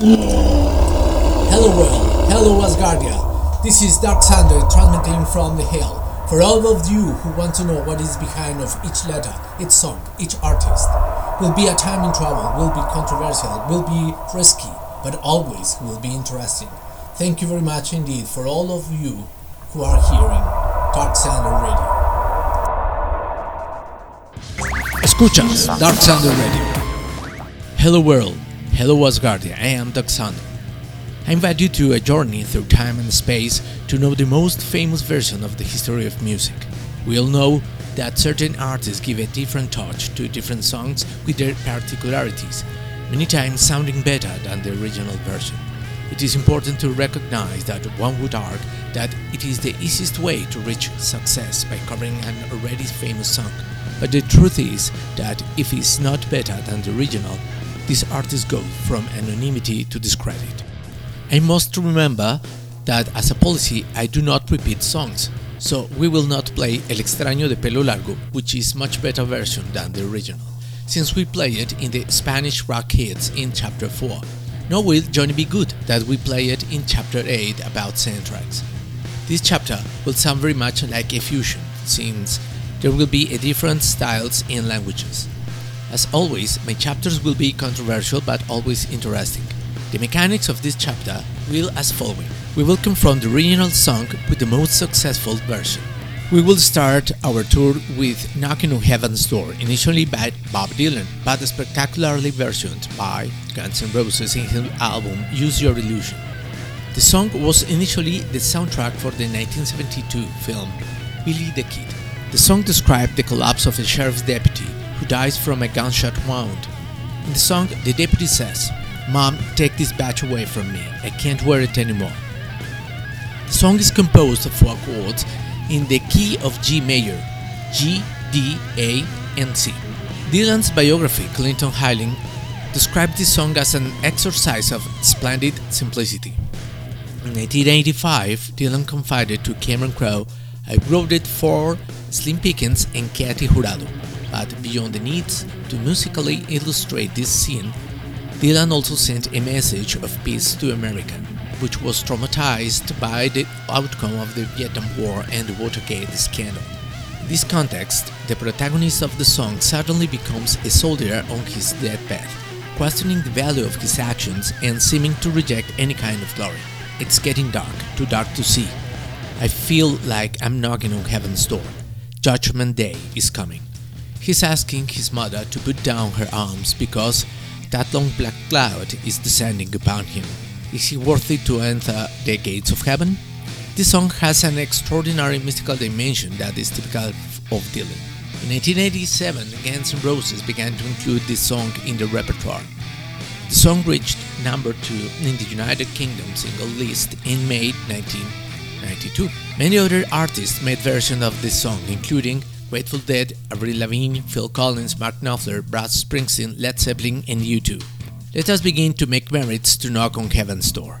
Hello world, hello Asgardia. This is Dark Sander transmitting from the hill. For all of you who want to know what is behind of each letter, each song, each artist, will be a time in trouble, will be controversial, will be risky, but always will be interesting. Thank you very much indeed for all of you who are hearing Dark Sander Radio. Escuchas Dark Sander Radio. Hello world, hello Asgardia, I am Dark I invite you to a journey through time and space to know the most famous version of the history of music. We all know that certain artists give a different touch to different songs with their particularities, many times sounding better than the original version. It is important to recognize that one would argue that it is the easiest way to reach success by covering an already famous song. But the truth is that if it's not better than the original, these artists go from anonymity to discredit. I must remember that as a policy I do not repeat songs, so we will not play El extraño de pelo largo, which is much better version than the original, since we play it in the Spanish rock hits in chapter 4. Nor will Johnny Be Good that we play it in chapter 8 about soundtracks. This chapter will sound very much like a fusion, since there will be a different styles and languages. As always, my chapters will be controversial but always interesting. The mechanics of this chapter will as following. We will confront the original song with the most successful version. We will start our tour with Knocking on Heaven's Door, initially by Bob Dylan, but spectacularly versioned by Guns N' Roses in his album Use Your Illusion. The song was initially the soundtrack for the 1972 film Billy the Kid. The song described the collapse of a sheriff's deputy who dies from a gunshot wound. In the song, the deputy says, Mom, take this badge away from me. I can't wear it anymore. The song is composed of four chords in the key of G major G, D, A, and C. Dylan's biography, Clinton Heylin, described this song as an exercise of splendid simplicity. In 1985, Dylan confided to Cameron Crowe, I wrote it for Slim Pickens and Katy Jurado, but beyond the needs to musically illustrate this scene, Dylan also sent a message of peace to America, which was traumatized by the outcome of the Vietnam War and the Watergate scandal. In this context, the protagonist of the song suddenly becomes a soldier on his deathbed, questioning the value of his actions and seeming to reject any kind of glory. It's getting dark, too dark to see. I feel like I'm knocking on heaven's door. Judgment Day is coming. He's asking his mother to put down her arms because that long black cloud is descending upon him. Is he worthy to enter the gates of heaven? This song has an extraordinary mystical dimension that is typical of Dylan. In 1987, Guns N' Roses began to include this song in their repertoire. The song reached number 2 in the United Kingdom single list in May 1992. Many other artists made versions of this song, including Grateful Dead, Avril Lavigne, Phil Collins, Mark Knopfler, Brad Springsteen, Led Zeppelin, and U2. Let us begin to make merits to knock on heaven's door.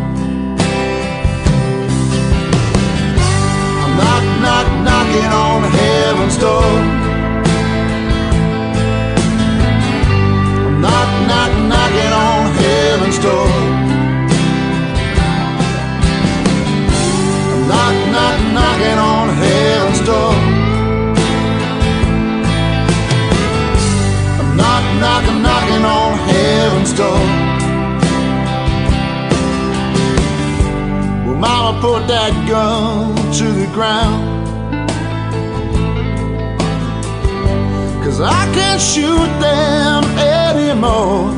knocking on heaven's door. Knock, knock, knocking on heaven's door. Knock, knock, knocking on heaven's door. Knock, knock, knocking on heaven's door. Mama put that gun to the ground. Cause I can't shoot them anymore.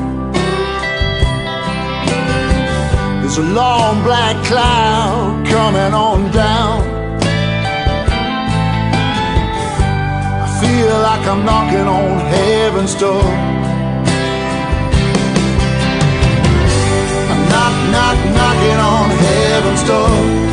There's a long black cloud coming on down. I feel like I'm knocking on heaven's door. I'm knock, knock, knocking on heaven's door.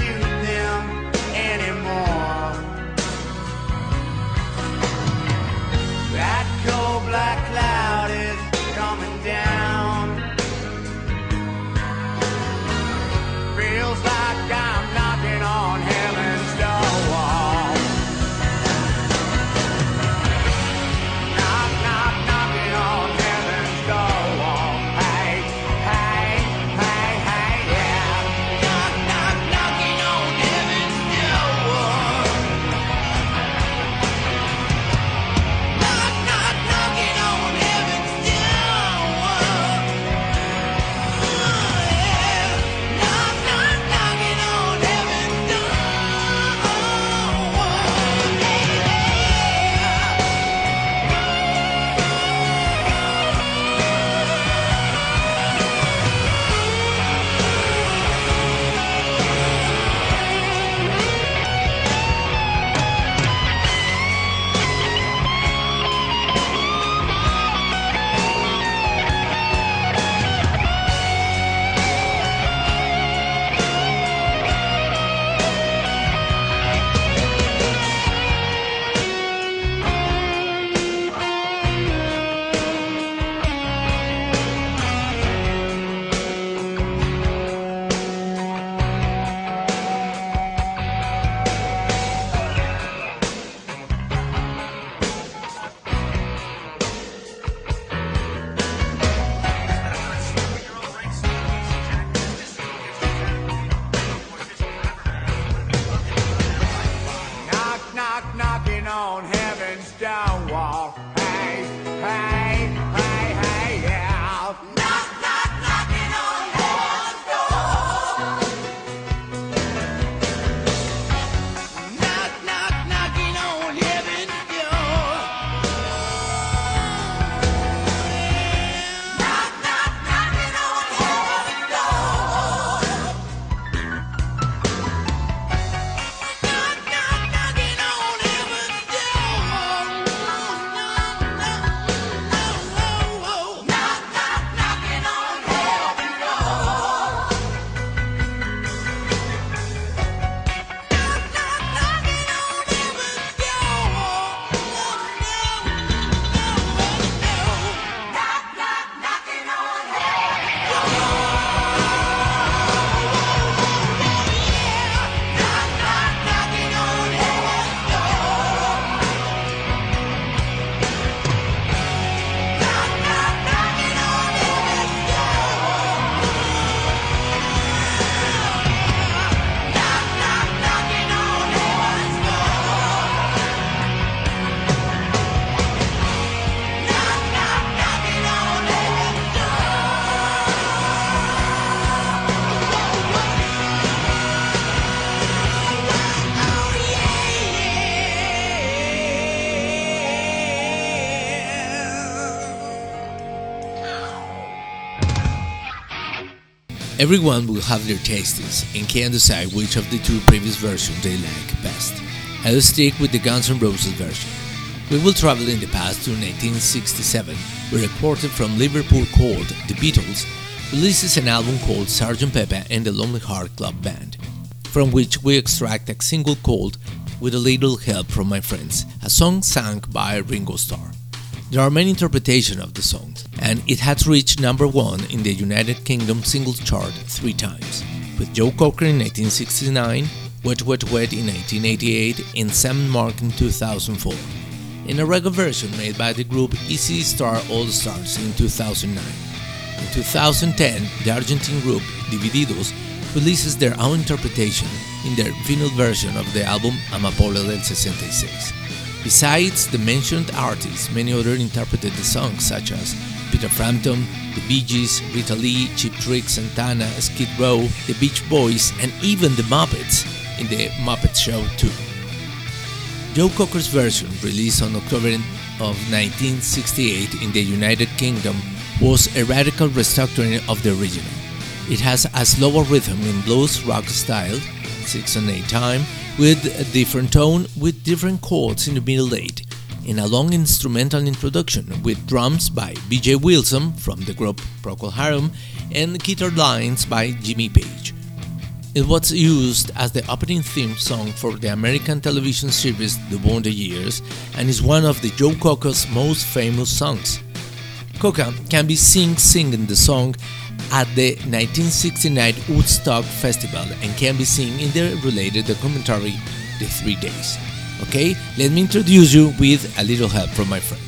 you. on heaven's door. Everyone will have their tastes and can decide which of the two previous versions they like best. I'll stick with the Guns N' Roses version. We will travel in the past to 1967, where a quartet from Liverpool called The Beatles releases an album called Sgt. Pepper and the Lonely Heart Club Band, from which we extract a single called With a Little Help from My Friends, a song sung by Ringo Starr. There are many interpretations of the song, and it has reached number one in the United Kingdom singles chart three times, with Joe Cocker in 1969, Wet Wet Wet in 1988, and Sam Mark in 2004, in a reggae version made by the group Easy Star All Stars in 2009. In 2010, the Argentine group Divididos releases their own interpretation in their vinyl version of the album Amapola del 66. Besides the mentioned artists, many others interpreted the songs, such as Peter Frampton, the Bee Gees, Rita Lee, Cheap Trick, Santana, Skid Row, the Beach Boys, and even the Muppets in the Muppet Show 2. Joe Cocker's version, released on October of 1968 in the United Kingdom, was a radical restructuring of the original. It has a slower rhythm in blues rock style, 6 and 8 time, with a different tone with different chords in the middle eight, and a long instrumental introduction with drums by B.J. Wilson from the group Procol Harum and guitar lines by Jimmy Page. It was used as the opening theme song for the American television series The Wonder Years and is one of the Joe Cocker's most famous songs. Cocker can be seen singing the song at the 1969 Woodstock Festival and can be seen in the related documentary The Three Days. Okay, let me introduce you with a little help from my friends.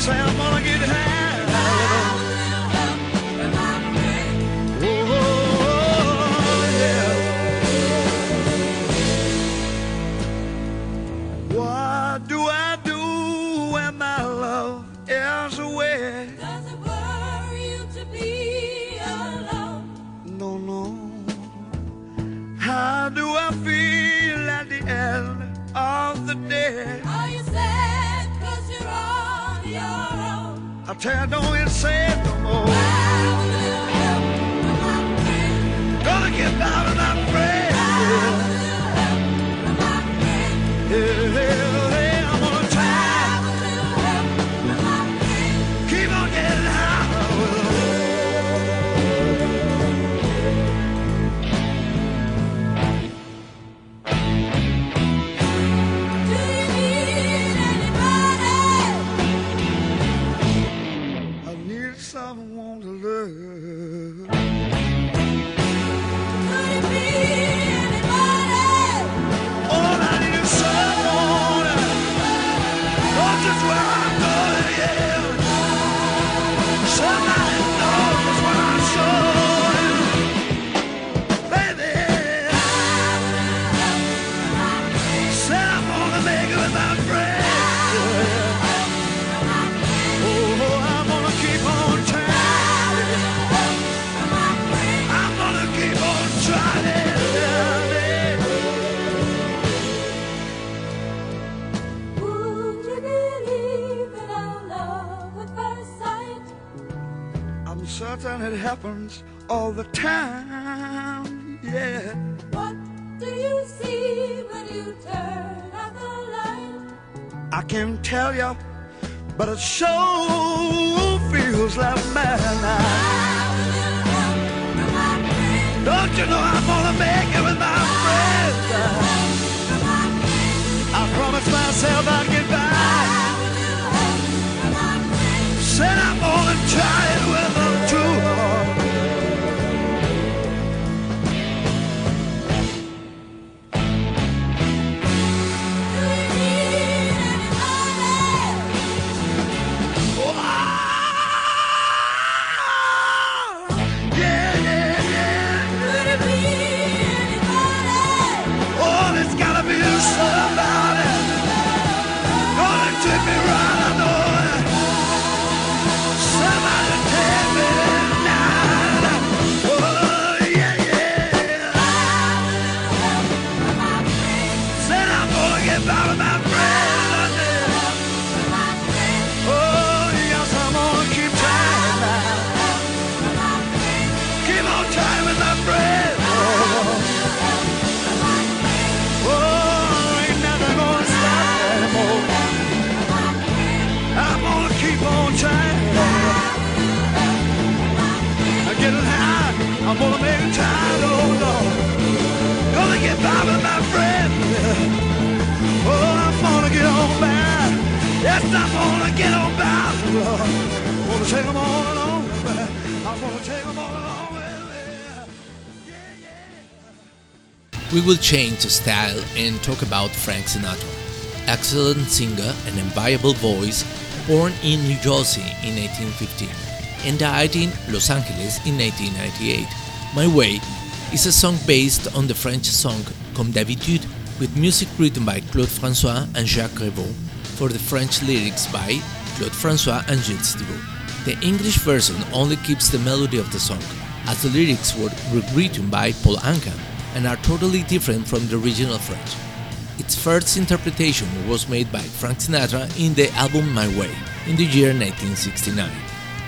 say I'm gonna get high. I don't even say it no more. Gonna get by but it sure by. Yes, I'm gonna get on by. Lord. Gonna take 'em all along. I'm gonna take 'em all along. We will change the style and talk about Frank Sinatra. Excellent singer and enviable voice, born in New Jersey in 1815 and died in Los Angeles in 1998. My Way is a song based on the French song Comme d'habitude, with music written by Claude François and Jacques Revaux, for the French lyrics by Claude François and Gilles Thibault. The English version only keeps the melody of the song, as the lyrics were rewritten by Paul Anka and are totally different from the original French. Its first interpretation was made by Frank Sinatra in the album My Way in the year 1969.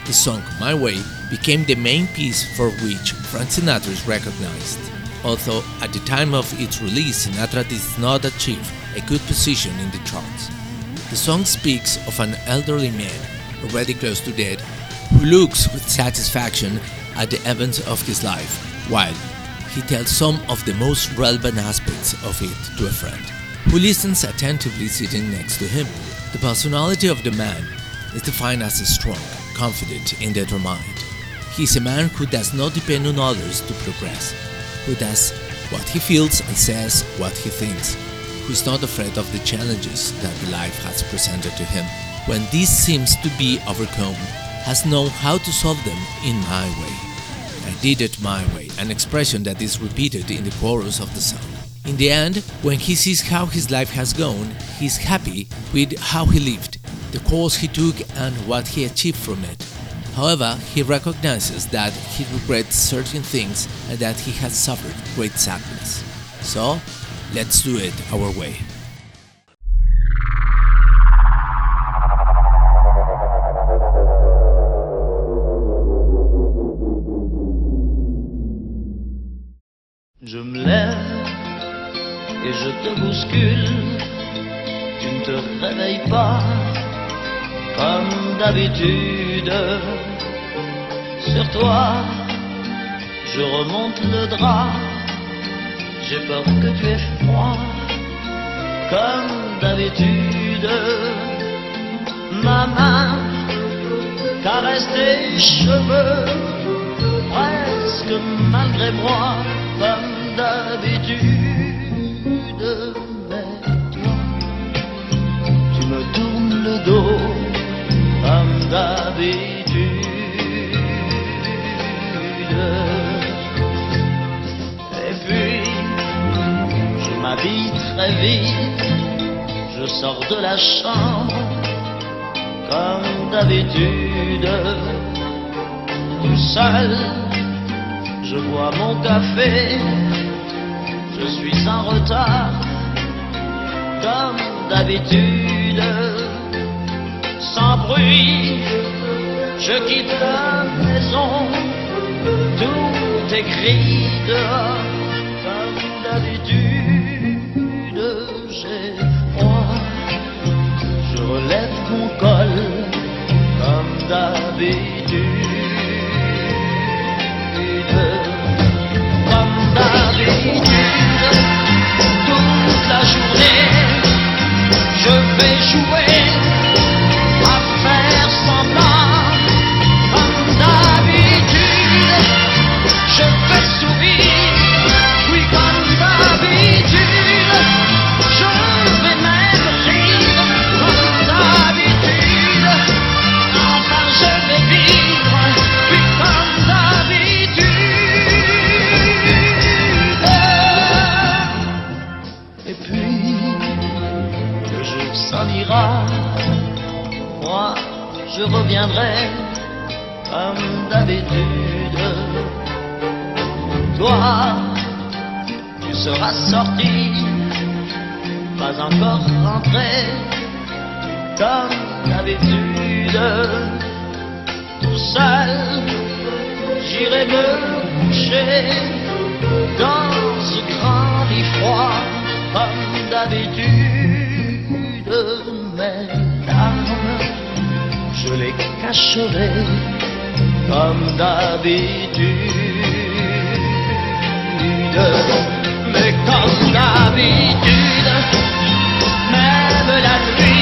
The song My Way became the main piece for which Frank Sinatra is recognized. Although at the time of its release Sinatra did not achieve a good position in the charts. The song speaks of an elderly man already close to death, who looks with satisfaction at the events of his life, while he tells some of the most relevant aspects of it to a friend, who listens attentively sitting next to him. The personality of the man is defined as strong, confident, and determined. He is a man who does not depend on others to progress, who does what he feels and says what he thinks, who is not afraid of the challenges that life has presented to him. When this seems to be overcome, has known how to solve them in my way. I did it my way, an expression that is repeated in the chorus of the song. In the end, when he sees how his life has gone, he is happy with how he lived, the course he took, and what he achieved from it. However, he recognizes that he regrets certain things and that he has suffered great sadness. So, let's do it our way. D'habitude. Sur toi, je remonte le drap. J'ai peur que tu aies froid comme d'habitude. Ma main caresse tes cheveux presque malgré moi, comme d'habitude. Mais toi, tu me tournes le dos, comme d'habitude. Et puis, je m'habille très vite, je sors de la chambre, comme d'habitude tout seul. Je bois mon café, je suis en retard, comme d'habitude. Sans bruit, je quitte la maison, tout écrit dehors, comme d'habitude. J'ai froid, je relève mon col, comme d'habitude. Comme d'habitude, toute la journée, je vais jouer tu seras sorti, pas encore rentré, comme d'habitude. Tout seul, j'irai me coucher dans ce grand lit froid, comme d'habitude. Mes larmes, je les cacherai comme d'habitude. Mais comme d'habitude, même la nuit,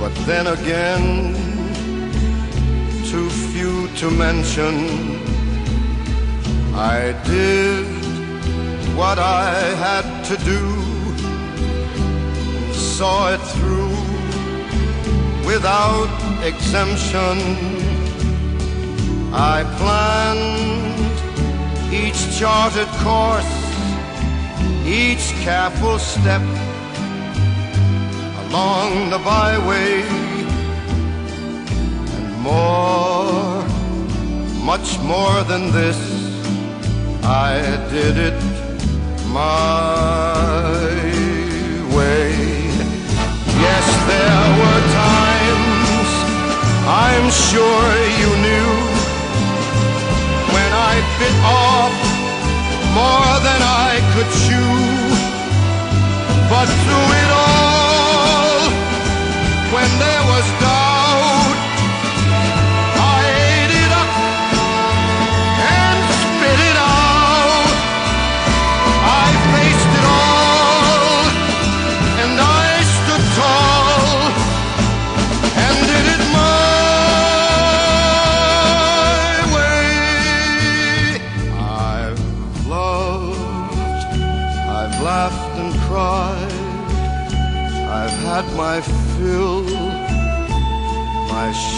but then again, too few to mention. I did what I had to do, saw it through without exemption. I planned each charted course, each careful step along the byway, and more, much more than this, I did it my way. Yes, there were times I'm sure you knew when I bit off more than I could chew. But through it all, when there was doubt, I ate it up and spit it out. I faced it all, and I stood tall and did it my way. I've loved, I've laughed and cried, I've had my fill,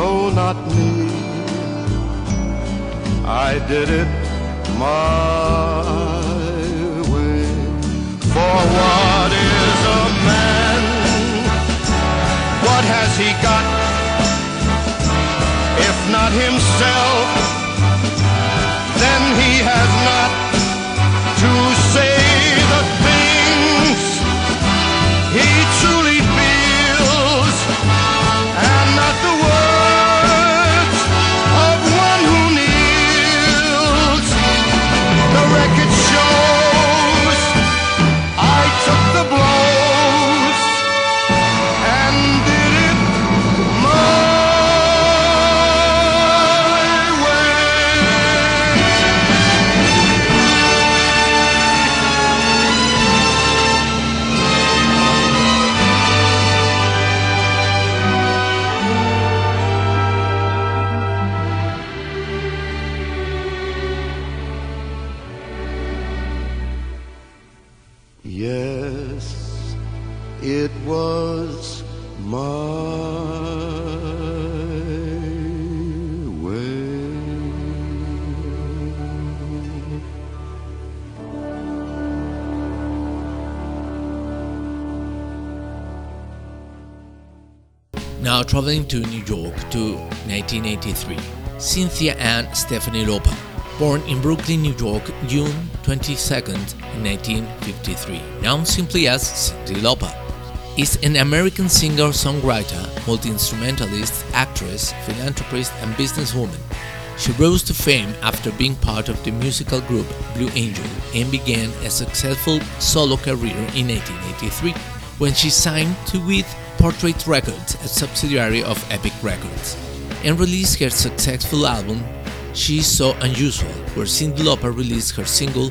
no, not me. I did it my way. For what is a man? What has he got? If not himself, then he has not Yes, it was my way. Now traveling to New York to 1983. Cynthia Ann Stephanie Lauper, born in Brooklyn, New York, June 22nd, 1953, known simply as Cyndi Lauper, is an American singer-songwriter, multi-instrumentalist, actress, philanthropist, and businesswoman. She rose to fame after being part of the musical group Blue Angel and began a successful solo career in 1983 when she signed to with Portrait Records, a subsidiary of Epic Records. and released her successful album She's So Unusual, where Cyndi Lauper released her single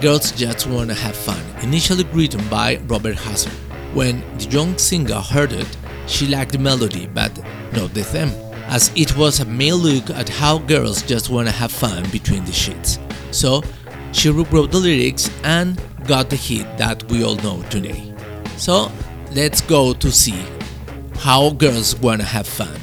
Girls Just Wanna Have Fun, initially written by Robert Hazard. When the young singer heard it, she liked the melody but not the theme, as it was a male look at how girls just wanna have fun between the sheets. So she rewrote the lyrics and got the hit that we all know today. So let's go to see how girls wanna have fun.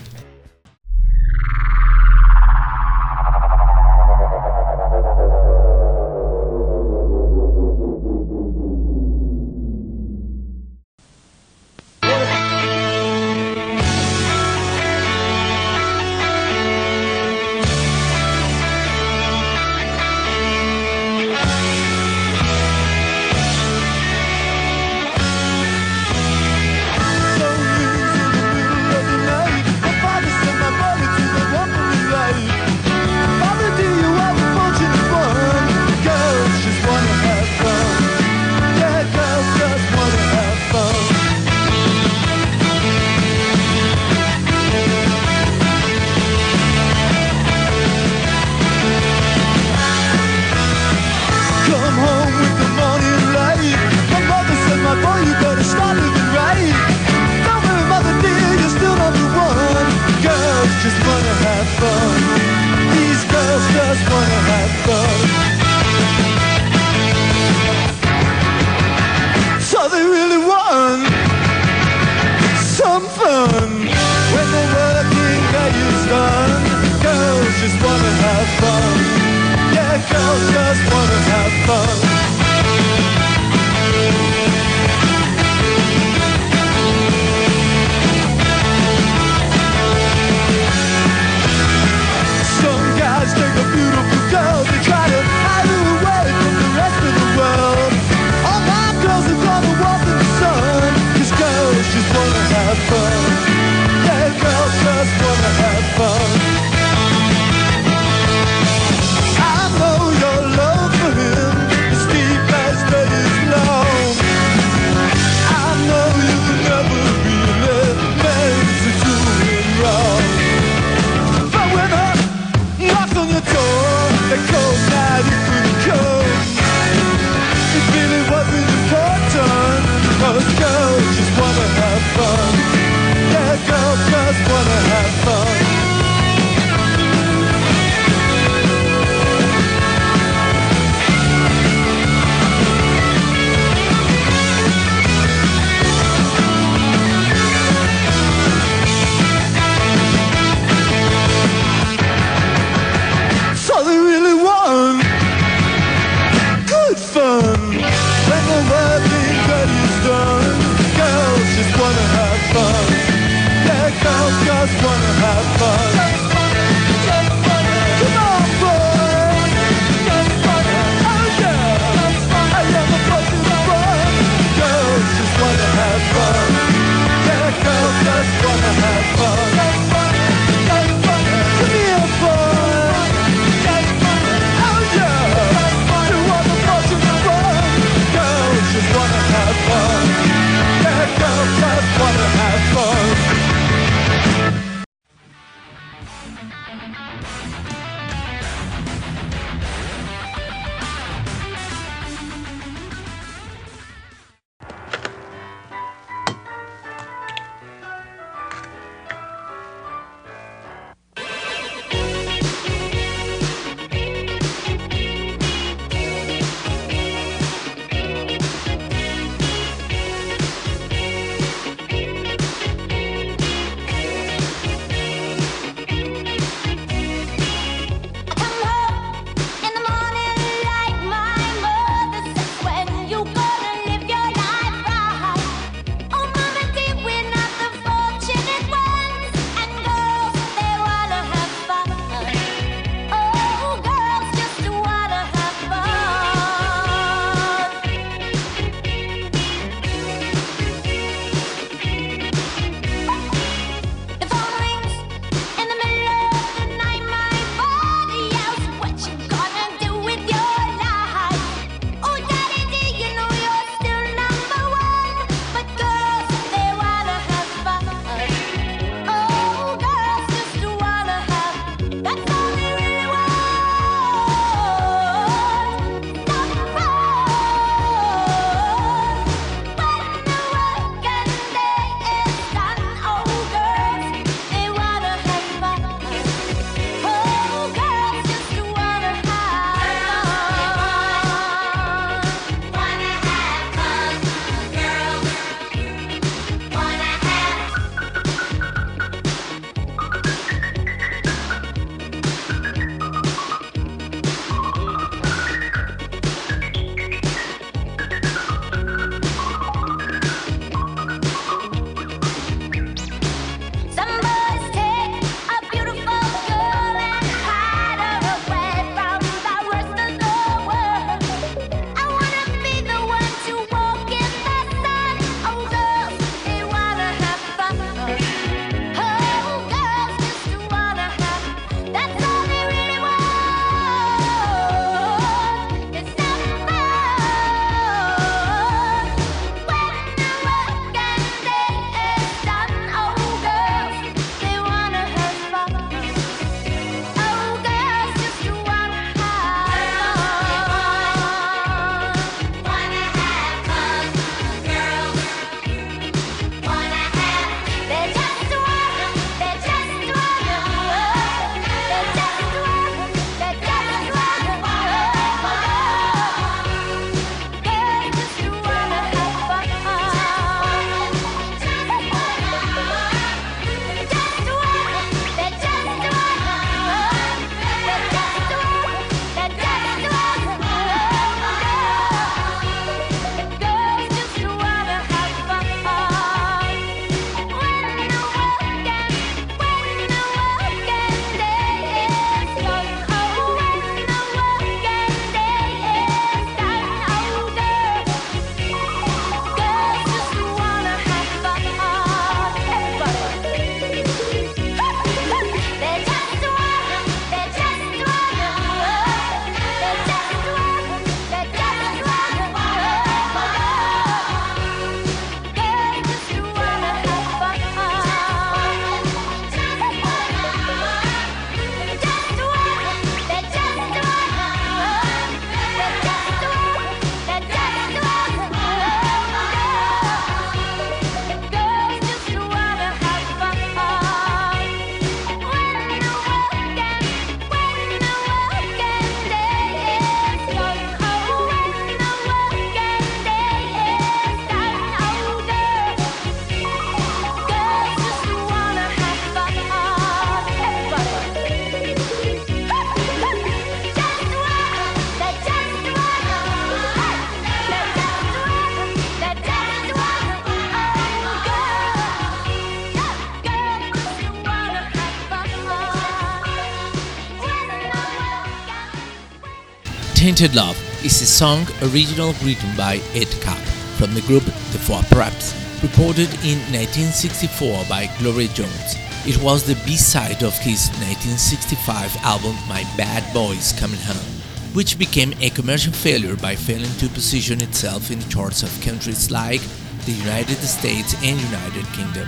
Untainted Love is a song original written by Ed Cobb from the group The Four Preps, recorded in 1964 by Gloria Jones. It was the B-side of his 1965 album My Bad Boys Coming Home, which became a commercial failure by failing to position itself in the charts of countries like the United States and United Kingdom.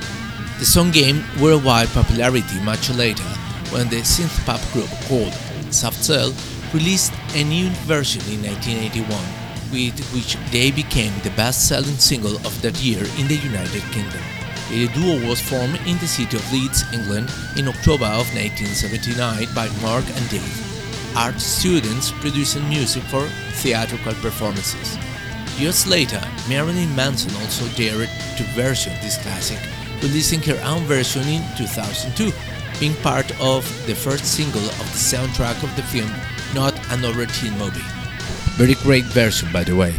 The song gained worldwide popularity much later when the synth pop group called Soft Cell released a new version in 1981, with which they became the best-selling single of that year in the United Kingdom. The duo was formed in the city of Leeds, England, in October of 1979 by Mark and Dave, art students producing music for theatrical performances. Years later, Marilyn Manson also dared to version this classic, releasing her own version in 2002 being part of the first single of the soundtrack of the film Not Another Teen Movie. Very great version, by the way.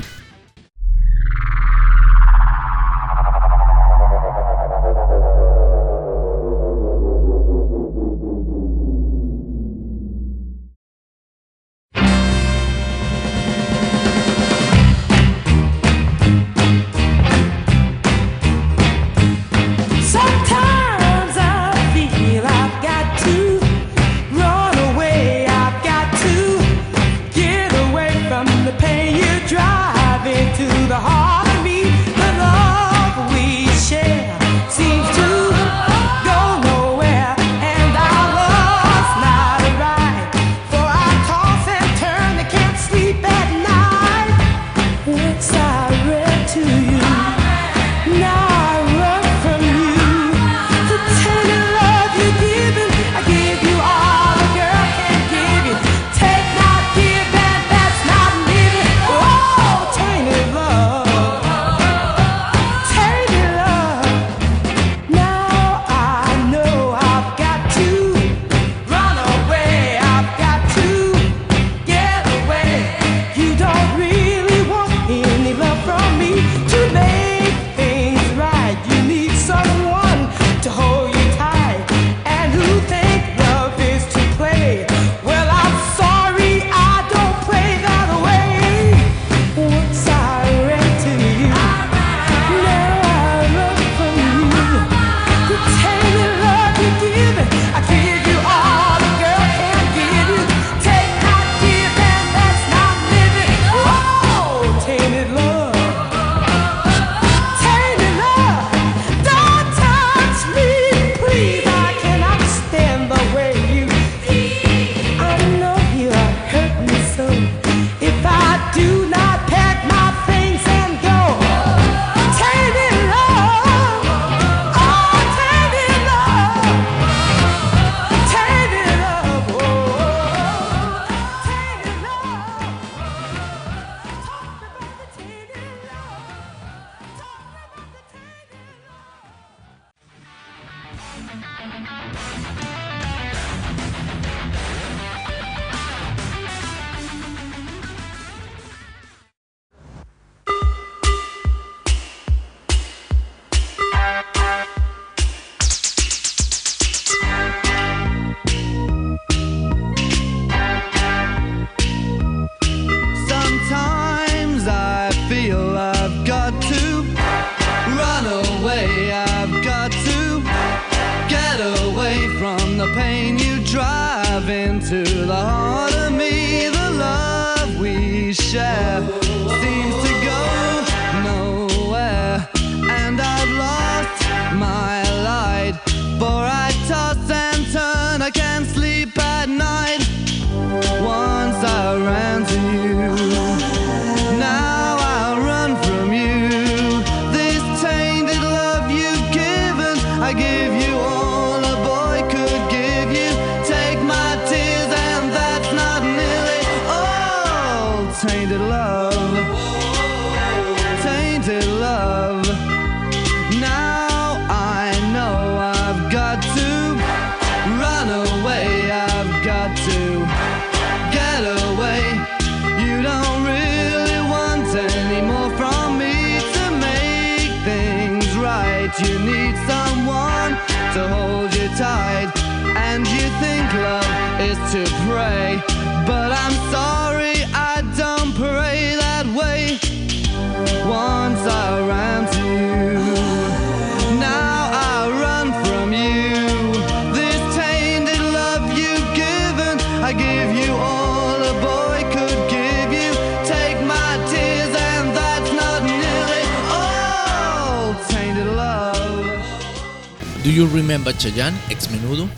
Do you remember Chayanne, ex menudo?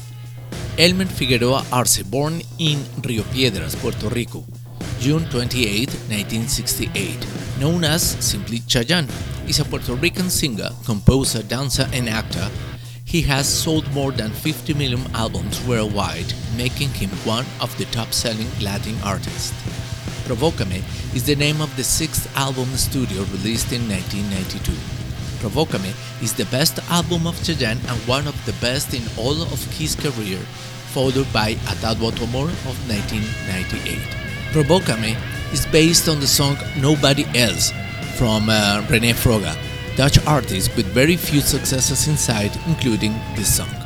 Elmer Figueroa Arce, born in Rio Piedras, Puerto Rico, June 28, 1968, known as simply Chayanne, is a Puerto Rican singer, composer, dancer, and actor. He has sold more than 50 million albums worldwide, making him one of the top selling Latin artists. Provócame is the name of the sixth album studio released in 1992. Provócame is the best album of Chayanne and one of the best in all of his career, followed by Atado a tu of 1998. Provócame is based on the song Nobody Else from uh, René Froger, Dutch artist with very few successes inside, including this song.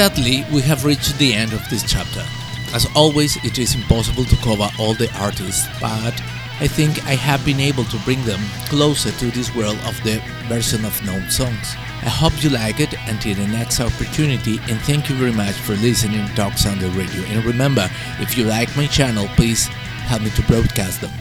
Sadly, we have reached the end of this chapter. As always, it is impossible to cover all the artists, but I think I have been able to bring them closer to this world of the version of known songs. I hope you like it until the next opportunity and thank you very much for listening to Talk Sound Radio. And remember, if you like my channel, please help me to broadcast them.